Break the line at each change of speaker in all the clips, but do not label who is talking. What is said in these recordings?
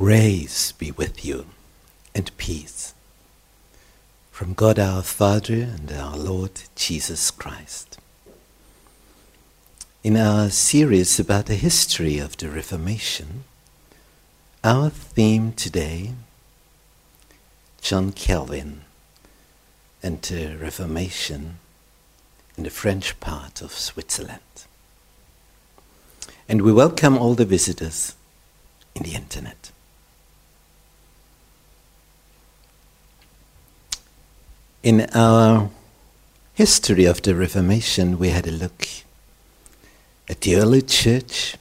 Grace be with you and peace from God our Father and our Lord Jesus Christ. In our series about the history of the Reformation, our theme today, John Calvin and the Reformation in the French part of Switzerland. And we welcome all the visitors in the internet. In our history of the Reformation, we had a look at the early church,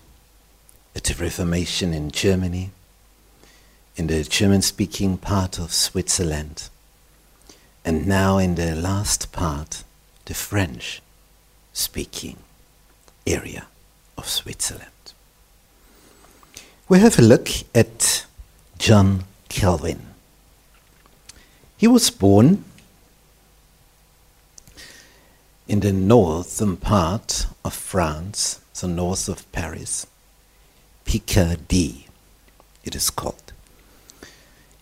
at the Reformation in Germany, in the German speaking part of Switzerland, and now in the last part, the French speaking area of Switzerland. We have a look at John Calvin. He was born in the northern part of France, so north of Paris, Picardy, it is called.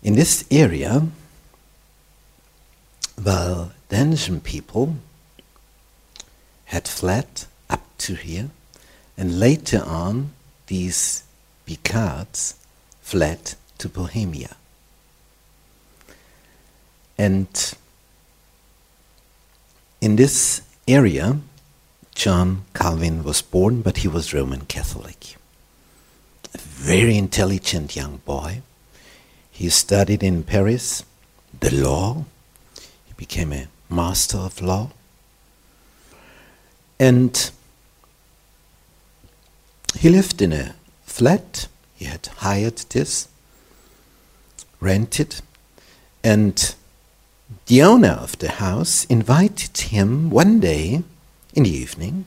In this area, the Waldensian people had fled up to here, and later on, these Picards fled to Bohemia. And in this area, John Calvin was born, but he was Roman Catholic. A very intelligent young boy. He studied in Paris the law. He became a master of law. And he lived in a flat. He had hired this, rented, and the owner of the house invited him one day in the evening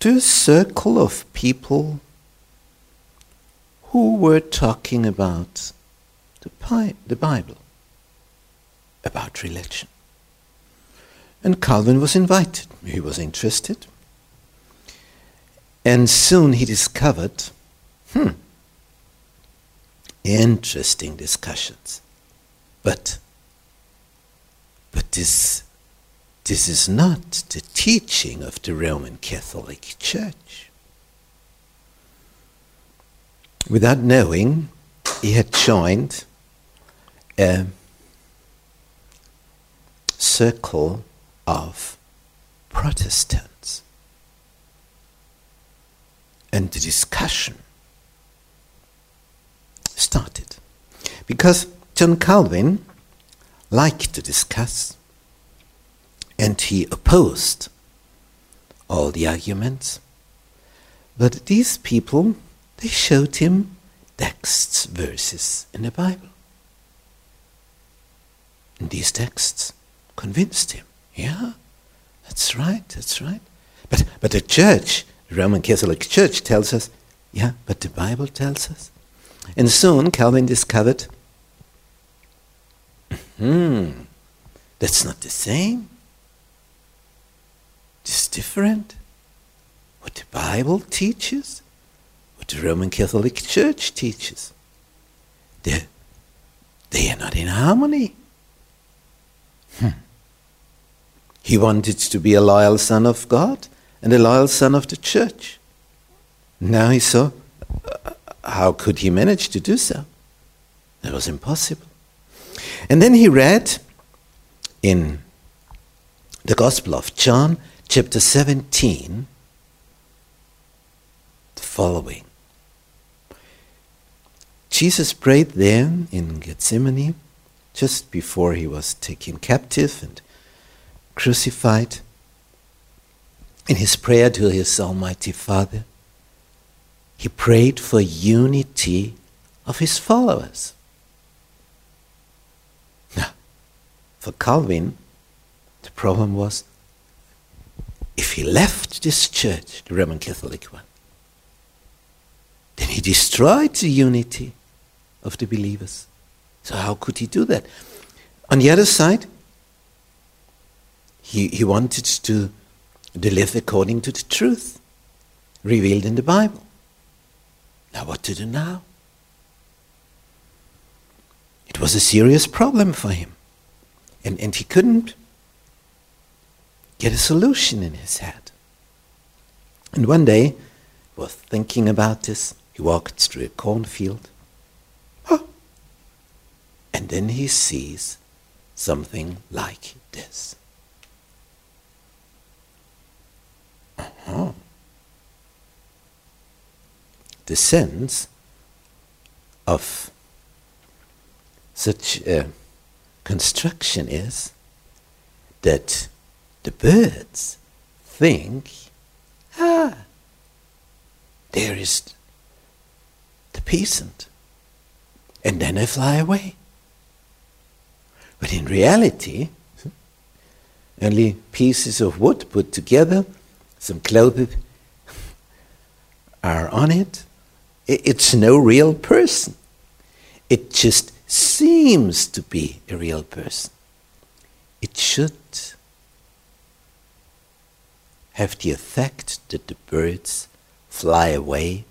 to a circle of people who were talking about the, the Bible, about religion. And Calvin was invited. He was interested. And soon he discovered, hmm, interesting discussions. But but this, this is not the teaching of the Roman Catholic Church. Without knowing, he had joined a circle of Protestants. And the discussion started. Because John Calvin liked to discuss, and he opposed all the arguments. But these people, they showed him texts, verses in the Bible. And these texts convinced him. Yeah, that's right, that's right. But, but the church, the Roman Catholic Church, tells us, yeah, but the Bible tells us. And soon Calvin discovered Hmm, that's not the same. It's different. What the Bible teaches, what the Roman Catholic Church teaches. They're, they are not in harmony. Hmm. He wanted to be a loyal son of God and a loyal son of the church. Now he saw uh, how could he manage to do so? It was impossible. And then he read in the Gospel of John, chapter 17, the following Jesus prayed there in Gethsemane just before he was taken captive and crucified. In his prayer to his Almighty Father, he prayed for unity of his followers. For Calvin, the problem was if he left this church, the Roman Catholic one, then he destroyed the unity of the believers. So, how could he do that? On the other side, he, he wanted to, to live according to the truth revealed in the Bible. Now, what to do now? It was a serious problem for him. And, and he couldn't get a solution in his head. And one day, while thinking about this. He walked through a cornfield. Oh. And then he sees something like this. Uh-huh. The sense of such a construction is that the birds think, ah, there is the peasant. And then they fly away. But in reality, only pieces of wood put together, some clothes are on it. It's no real person. It just seems to be a real person. It should have the effect that the birds fly away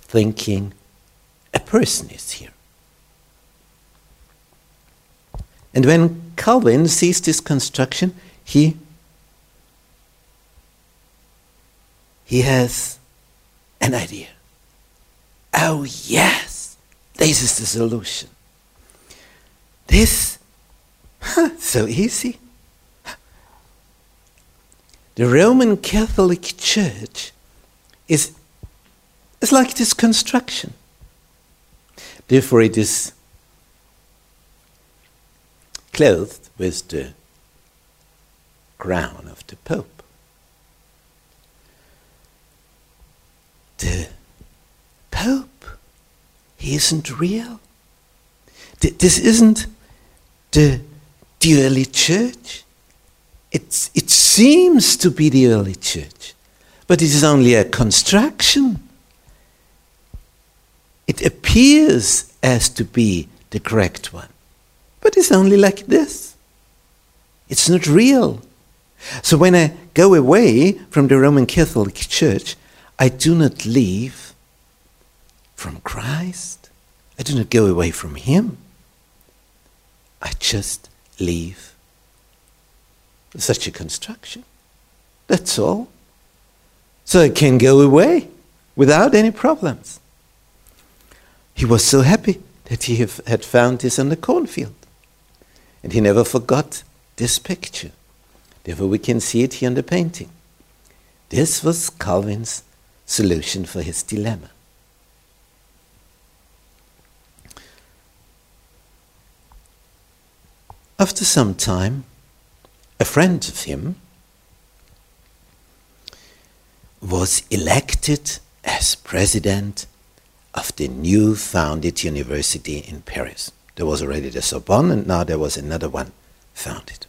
thinking a person is here. And when Calvin sees this construction, he he has an idea. Oh yes, this is the solution. This so easy. The Roman Catholic Church is, is like this construction. Therefore, it is clothed with the crown of the Pope. The Pope, he isn't real. This isn't the, the early church. It's, it seems to be the early church, but it is only a construction. It appears as to be the correct one, but it's only like this. It's not real. So when I go away from the Roman Catholic Church, I do not leave from Christ. I do not go away from Him. I just leave such a construction. That's all. So I can go away without any problems. He was so happy that he had found this on the cornfield. And he never forgot this picture. Therefore, we can see it here in the painting. This was Calvin's solution for his dilemma. After some time, a friend of him was elected as president of the new founded university in Paris. There was already the Sorbonne, and now there was another one founded.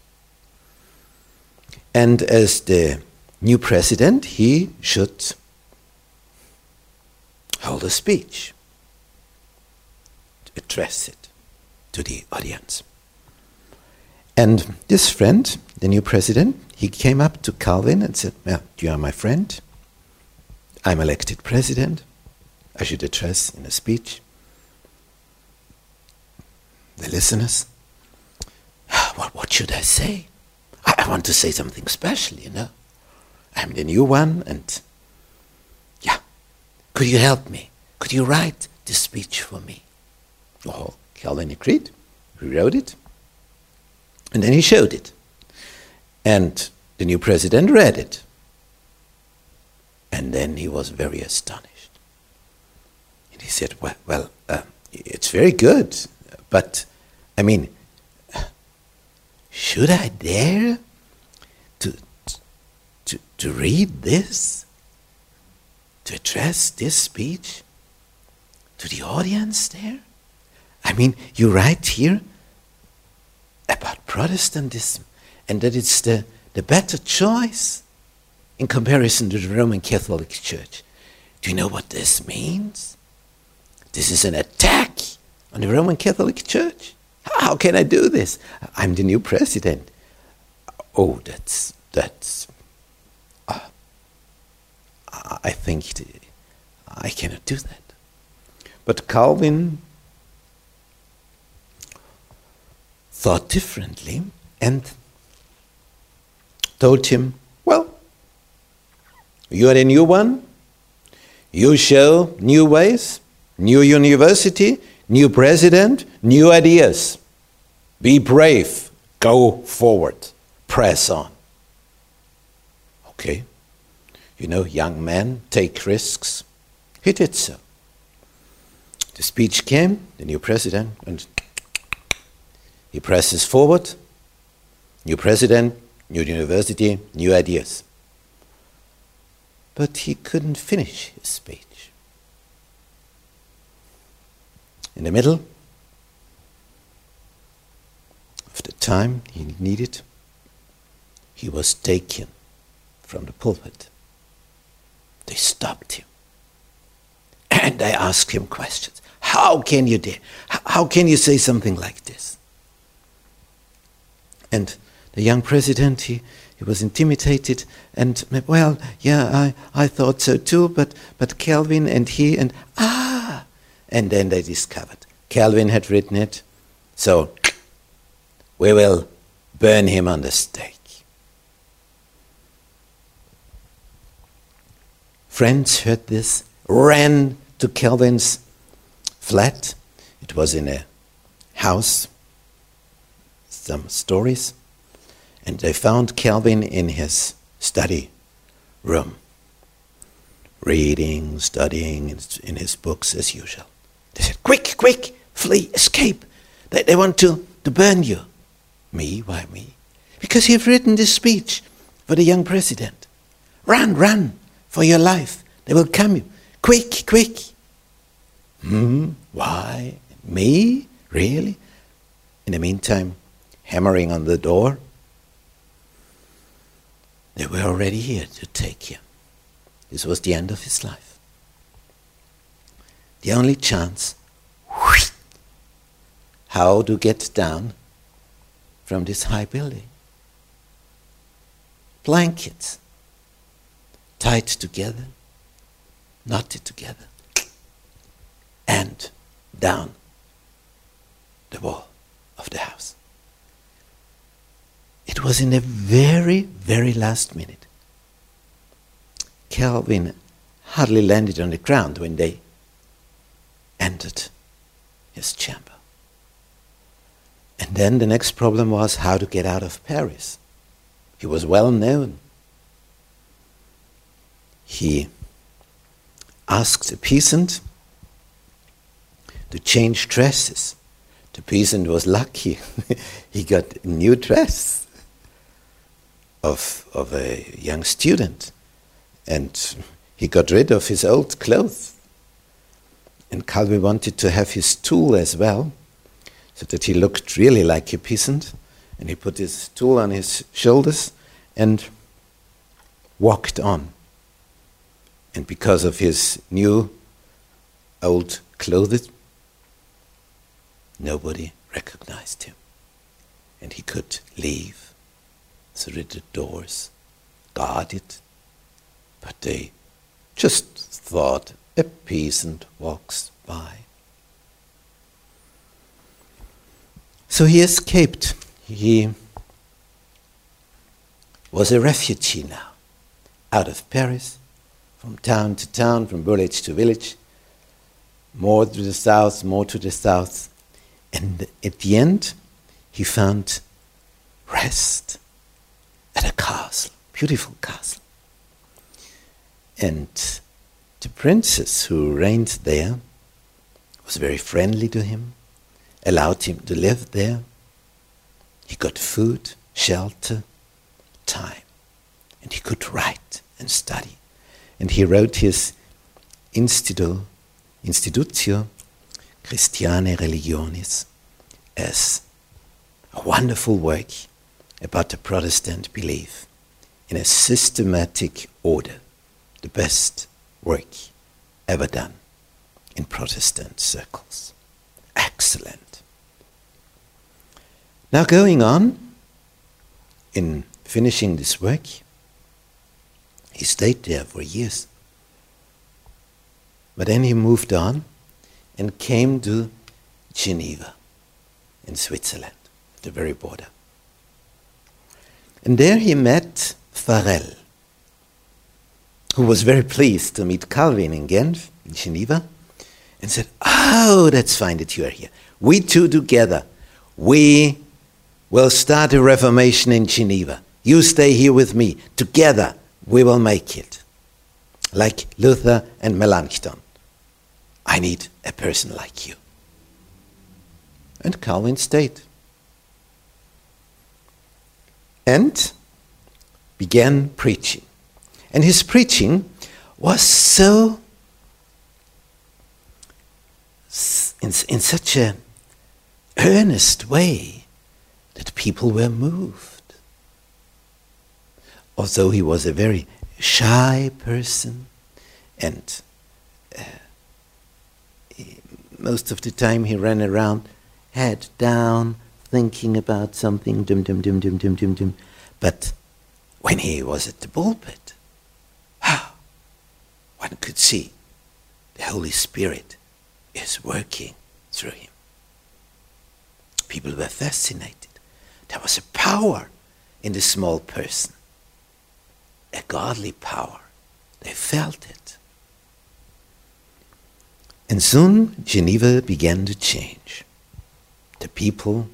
And as the new president, he should hold a speech, address it to the audience. And this friend, the new president, he came up to Calvin and said, Well, you are my friend. I'm elected president. I should address in a speech the listeners. What, what should I say? I, I want to say something special, you know. I'm the new one, and yeah, could you help me? Could you write the speech for me? Oh, Calvin agreed. He wrote it. And then he showed it. And the new president read it. And then he was very astonished. And he said, Well, well uh, it's very good, but I mean, should I dare to, to, to read this? To address this speech to the audience there? I mean, you write here about Protestantism and that it's the, the better choice in comparison to the Roman Catholic Church. Do you know what this means? This is an attack on the Roman Catholic Church. How can I do this? I'm the new president. Oh, that's that's. Uh, I think I cannot do that. But Calvin thought differently and told him, Well, you are a new one. You show new ways, new university, new president, new ideas. Be brave. Go forward. Press on. Okay. You know, young men take risks. He did so. The speech came, the new president, and he presses forward. New president, new university, new ideas. But he couldn't finish his speech. In the middle of the time he needed, he was taken from the pulpit. They stopped him. And they asked him questions. How can you dare? How can you say something like this? And the young president, he, he was intimidated and, well, yeah, I, I thought so too, but, but Calvin and he and, ah! And then they discovered Calvin had written it, so we will burn him on the stake. Friends heard this, ran to Calvin's flat. It was in a house, some stories, and they found Calvin in his study room, reading, studying in his books as usual. They said, Quick, quick, flee, escape. They, they want to, to burn you. Me? Why me? Because you've written this speech for the young president. Run, run for your life. They will come you. Quick, quick. Hmm, why? Me? Really? In the meantime, hammering on the door, they were already here to take him. This was the end of his life. The only chance how to get down from this high building. Blankets tied together, knotted together, and down the wall of the house. It was in the very, very last minute. Calvin hardly landed on the ground when they entered his chamber. And then the next problem was how to get out of Paris. He was well known. He asked a peasant to change dresses. The peasant was lucky. he got a new dress of, of a young student. And he got rid of his old clothes. And Calvin wanted to have his tool as well so that he looked really like a peasant. And he put his tool on his shoulders and walked on. And because of his new old clothes, nobody recognized him. And he could leave through the doors, guarded, but they just thought a peasant walks by. So he escaped. He was a refugee now, out of Paris, from town to town, from village to village, more to the south, more to the south. And at the end, he found rest a castle, beautiful castle. And the princess who reigned there was very friendly to him allowed him to live there. He got food, shelter, time, and he could write and study. And he wrote his Institu, Institutio Christianae Religionis as a wonderful work about the Protestant belief in a systematic order, the best work ever done in Protestant circles. Excellent. Now, going on in finishing this work, he stayed there for years. But then he moved on and came to Geneva in Switzerland. the very border. And there he met Farel, who was very pleased to meet Calvin in in Geneva, and said, Oh, that's fine that you are here. We two together, we will start a reformation in Geneva. You stay here with me. Together, we will make it. Like Luther and Melanchthon. I need a person like you. And Calvin stayed. And began preaching. And his preaching was so, in, in such an earnest way that people were moved. Although he was a very shy person and uh, most of the time he ran around head down thinking about something dum dum dum dum dum dum dum. But when he was at the pulpit ah, one could see the holy spirit is working through him. People were fascinated. There was a power in the small person a godly power. They felt it. And soon Geneva began to change. The people,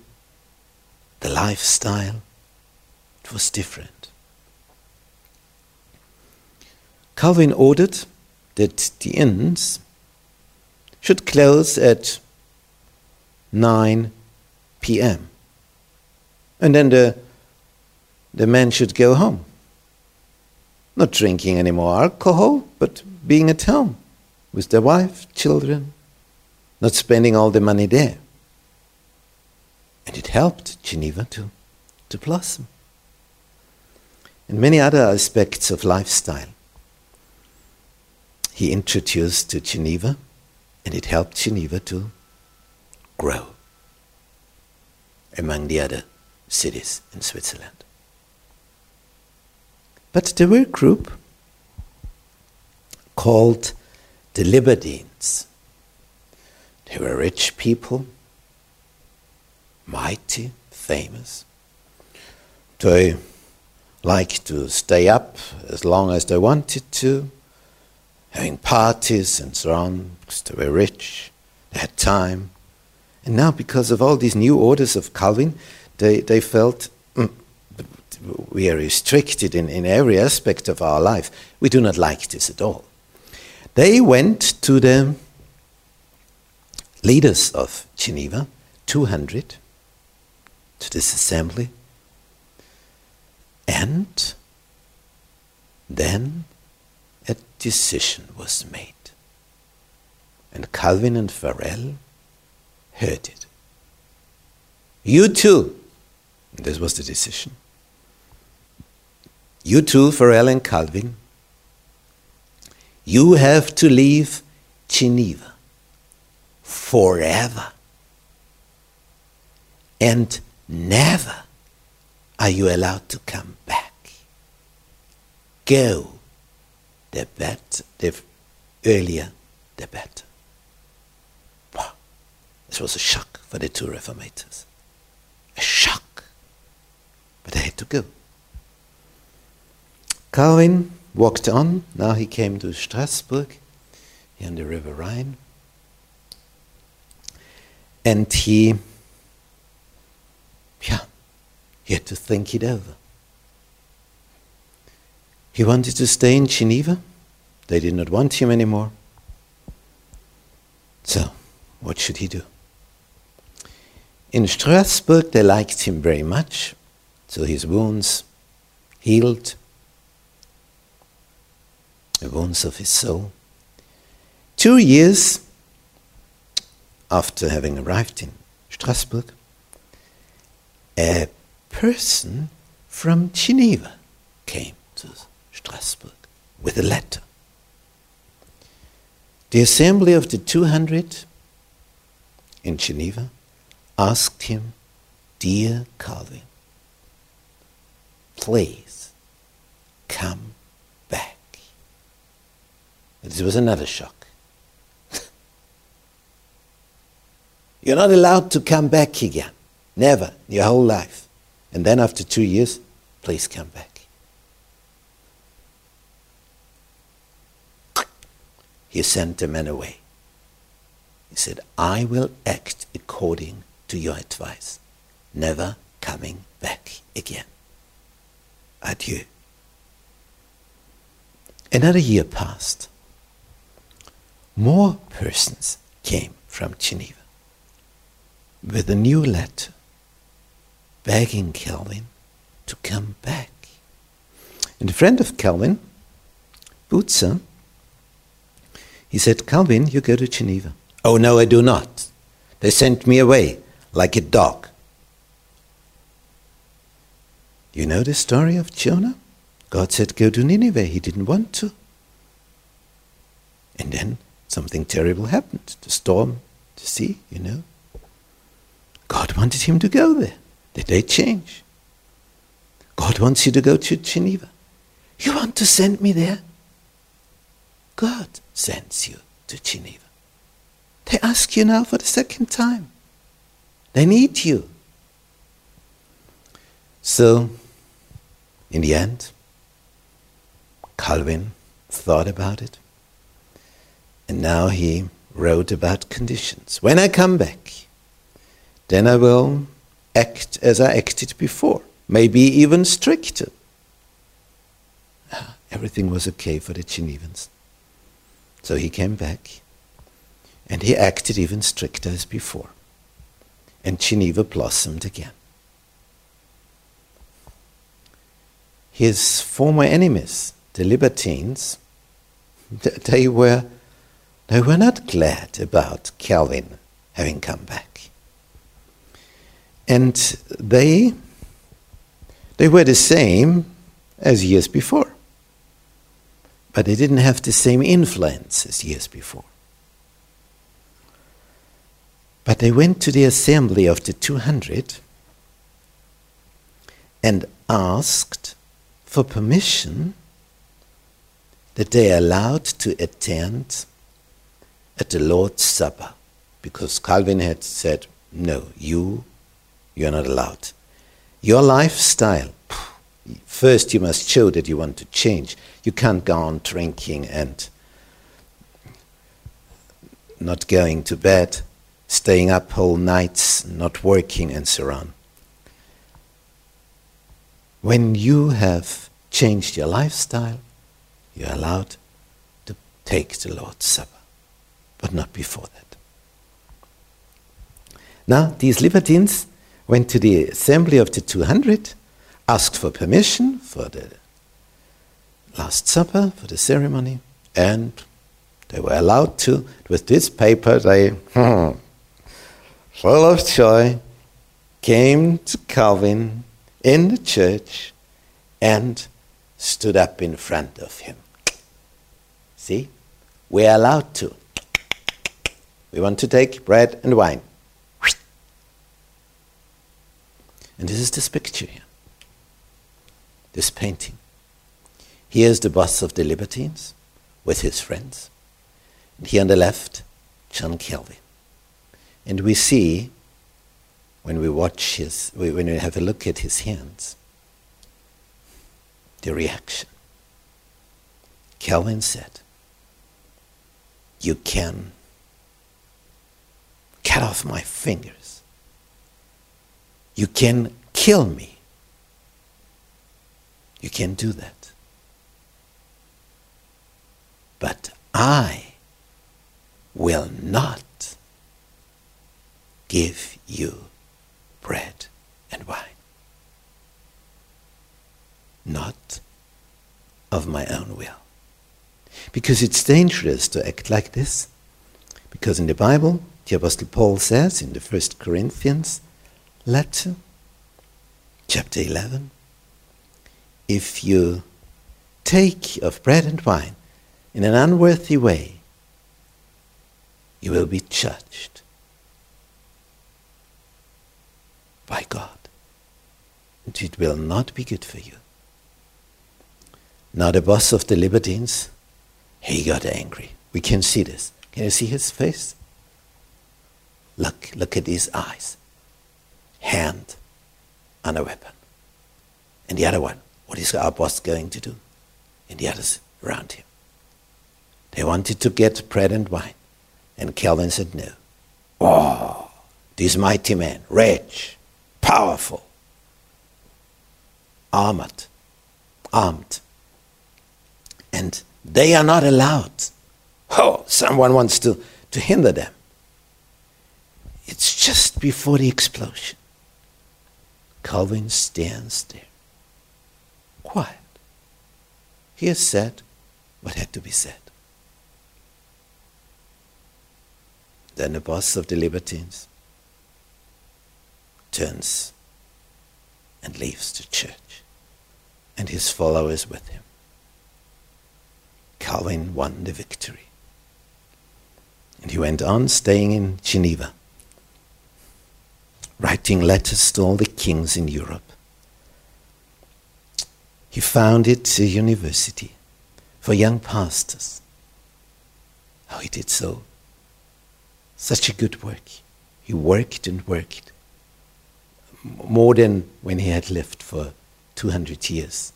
the lifestyle, it was different. Calvin ordered that the inns should close at 9 p.m. And then the, the men should go home. Not drinking any more alcohol, but being at home with their wife, children, not spending all the money there. And it helped Geneva to, to blossom. And many other aspects of lifestyle he introduced to Geneva, and it helped Geneva to grow among the other cities in Switzerland. But there were a group called the Libertines. They were rich people, mighty, famous. They liked to stay up as long as they wanted to, having parties and so on, because they were rich, they had time. And now, because of all these new orders of Calvin, they, they felt mm, we are restricted in, in every aspect of our life. We do not like this at all. They went to the leaders of Geneva, 200, to this assembly, and then a decision was made. And Calvin and Farel heard it. You too, this was the decision. You too, Farel and Calvin, you have to leave Geneva forever. And never are you allowed to come back. Go. The better, the earlier, the better. Wow. This was a shock for the two reformators. A shock. But they had to go. Calvin walked on. Now he came to Strasbourg, here on the River Rhine. And he, yeah, he had to think it over. He wanted to stay in Geneva. They did not want him anymore. So, what should he do? In Strasbourg, they liked him very much, so his wounds healed the wounds of his soul. Two years after having arrived in Strasbourg, a person from Geneva came to Strasbourg with a letter. The assembly of the 200 in Geneva asked him, Dear Calvin, please come back. this was another shock. You're not allowed to come back again. Never, your whole life. And then after two years, please come back. He sent the man away. He said, I will act according to your advice, never coming back again. Adieu. Another year passed. More persons came from Geneva with a new letter begging Calvin to come back. And a friend of Calvin, Bucer, he said, Calvin, you go to Geneva. Oh, no, I do not. They sent me away like a dog. You know the story of Jonah? God said, Go to Nineveh. He didn't want to. And then something terrible happened the storm, the sea, you know. God wanted him to go there. They change? God wants you to go to Geneva. You want to send me there? God sends you to Geneva. They ask you now for the second time. They need you. So, in the end, Calvin thought about it. And now he wrote about conditions. When I come back, then I will act as I acted before, maybe even stricter. Ah, everything was okay for the Genevans. So he came back and he acted even stricter as before. And Geneva blossomed again. His former enemies, the libertines, they were, they were not glad about Calvin having come back. And they, they were the same as years before, but they didn't have the same influence as years before. But they went to the assembly of the 200 and asked for permission that they are allowed to attend at the Lord's Supper because Calvin had said, No, you, you're not allowed. Your lifestyle, first you must show that you want to change. You can't go on drinking and not going to bed, staying up whole nights, not working, and so on. When you have changed your lifestyle, you're allowed to take the Lord's Supper, but not before that. Now, these libertines went to the assembly of the 200, asked for permission for the Last Supper, for the ceremony, and they were allowed to. With this paper, they, hmm, full of joy, came to Calvin in the church and stood up in front of him. See? We're allowed to. We want to take bread and wine. And this is this picture here, this painting. Here's the boss of the Libertines with his friends. And here on the left, John Calvin. And we see when we watch his, when we have a look at his hands, the reaction. Calvin said, You can cut off my fingers. You can kill me. You can do that. But I will not give you bread and wine. Not of my own will. Because it's dangerous to act like this. Because in the Bible, the Apostle Paul says in the First Corinthians letter, chapter 11, if you take of bread and wine in an unworthy way, you will be judged by God. And it will not be good for you. Now, the boss of the Libertines, he got angry. We can see this. Can you see his face? Look, look at his eyes. Hand on a weapon. And the other one, what is our boss going to do? And the others around him. They wanted to get bread and wine. And Calvin said no. Oh, these mighty men, rich, powerful, armored, armed. And they are not allowed. Oh, someone wants to, to hinder them. It's just before the explosion. Calvin stands there, quiet. He has said what had to be said. Then the boss of the Libertines turns and leaves the church, and his followers with him. Calvin won the victory. And he went on staying in Geneva, writing letters to all the kings in Europe. He founded a university for young pastors. How oh, he did so. Such a good work. He worked and worked more than when he had lived for 200 years.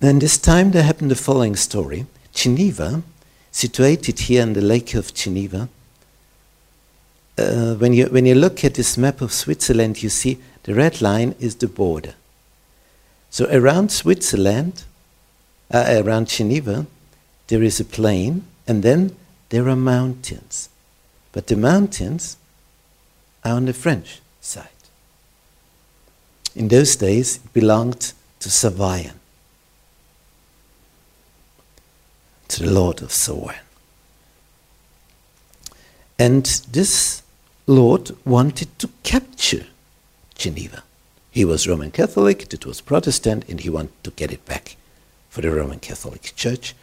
Then this time there happened the following story. Geneva, situated here in the lake of Geneva, uh, when, you, when you look at this map of Switzerland, you see the red line is the border. So around Switzerland, uh, around Geneva, there is a plain, and then there are mountains. But the mountains are on the French side. In those days, it belonged to Savoyen, to the Lord of Savoyen. And this Lord wanted to capture Geneva. He was Roman Catholic, it was Protestant, and he wanted to get it back for the Roman Catholic Church,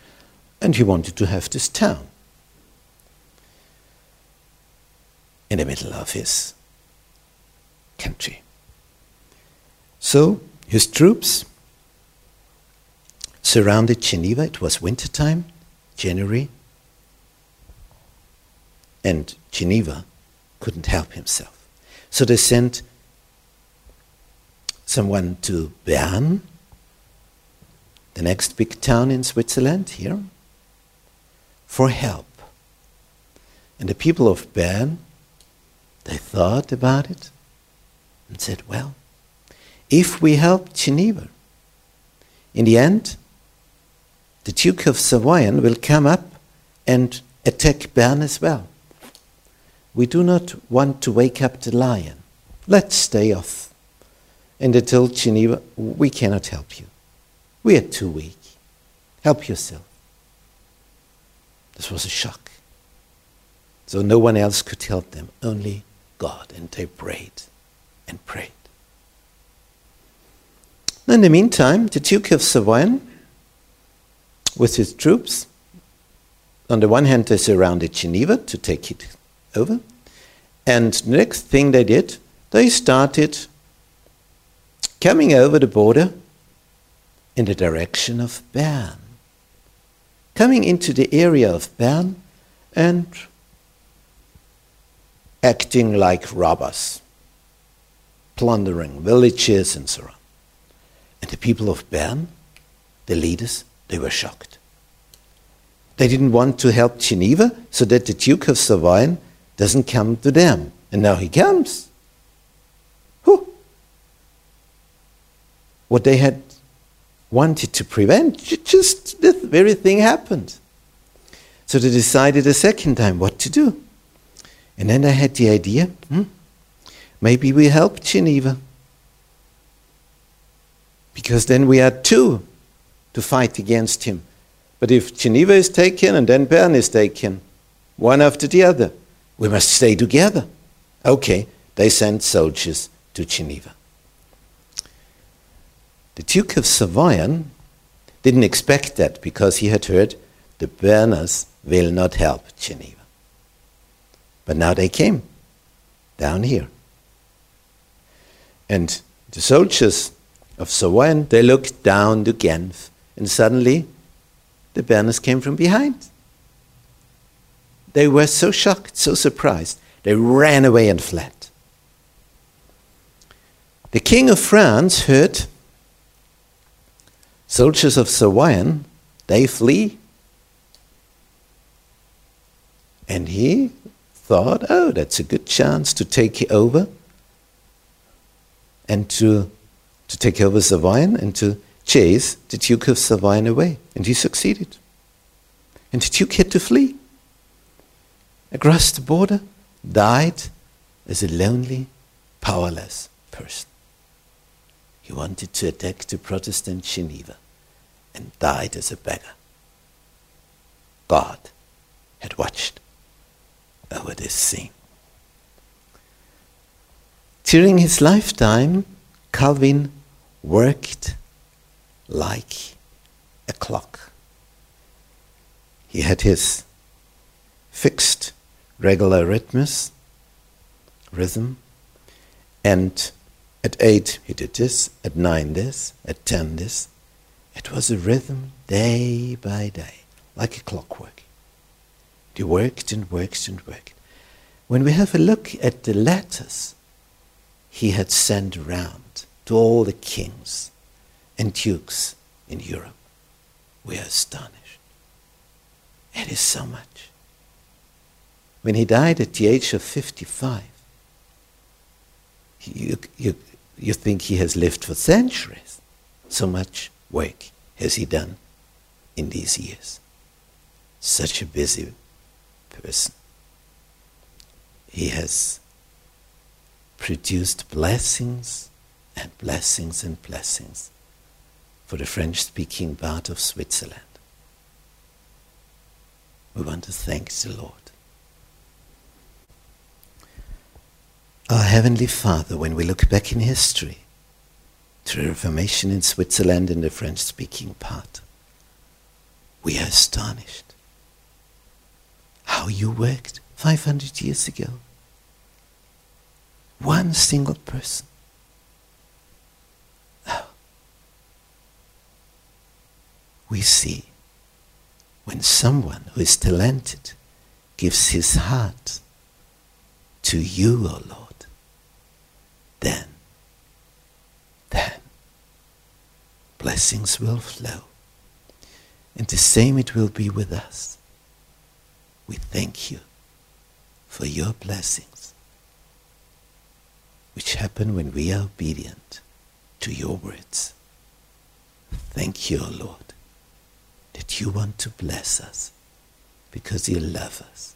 and he wanted to have this town. in the middle of his country. So his troops surrounded Geneva. It was wintertime, January, and Geneva couldn't help himself. So they sent someone to Bern, the next big town in Switzerland, here, for help. And the people of Bern they thought about it and said, well, if we help Geneva, in the end, the Duke of Savoyen will come up and attack Bern as well. We do not want to wake up the lion. Let's stay off. And they told Geneva, we cannot help you. We are too weak. Help yourself. This was a shock. So no one else could help them, only God. And they prayed and prayed. In the meantime, the Duke of Savoyen, with his troops, on the one hand, they surrounded Geneva to take it over. And next thing they did, they started coming over the border in the direction of Bern. Coming into the area of Bern and acting like robbers, plundering villages and so on. And the people of Bern, the leaders, they were shocked. They didn't want to help Geneva so that the Duke of Savoyen doesn't come to them. And now he comes. Whew. What they had wanted to prevent, just the very thing happened. So they decided a second time what to do. And then I had the idea hmm, maybe we help Geneva. Because then we are two to fight against him. But if Geneva is taken and then Bern is taken, one after the other, we must stay together. Okay, they sent soldiers to Geneva. The Duke of Savoyen didn't expect that because he had heard the Berners will not help Geneva. But now they came down here. And the soldiers of Savoyen, they looked down to Genf, and suddenly the Berners came from behind. They were so shocked, so surprised. They ran away and fled. The king of France heard soldiers of Savoyan, they flee. And he thought, oh, that's a good chance to take over and to, to take over Savoyan and to chase the Duke of Savoyan away. And he succeeded. And the Duke had to flee across the border, died as a lonely, powerless person. He wanted to attack the Protestant Geneva and died as a beggar. God had watched over this scene. During his lifetime, Calvin worked like a clock. He had his fixed regular rhythms, rhythm, and at eight he did this, at nine this, at ten this. It was a rhythm day by day, like a clockwork. He worked and worked and worked. When we have a look at the letters he had sent around to all the kings and dukes in Europe, we are astonished. It is so much. When he died at the age of 55, you, you, you think he has lived for centuries. So much work has he done in these years. Such a busy person. He has produced blessings and blessings and blessings for the French speaking part of Switzerland. We want to thank the Lord. Our Heavenly Father, when we look back in history to the Reformation in Switzerland in the French speaking part, we are astonished how you worked 500 years ago. One single person. Oh. We see when someone who is talented gives his heart to you, O oh Lord then, then blessings will flow. And the same it will be with us. We thank you for your blessings, which happen when we are obedient to your words. Thank you, Lord, that you want to bless us because you love us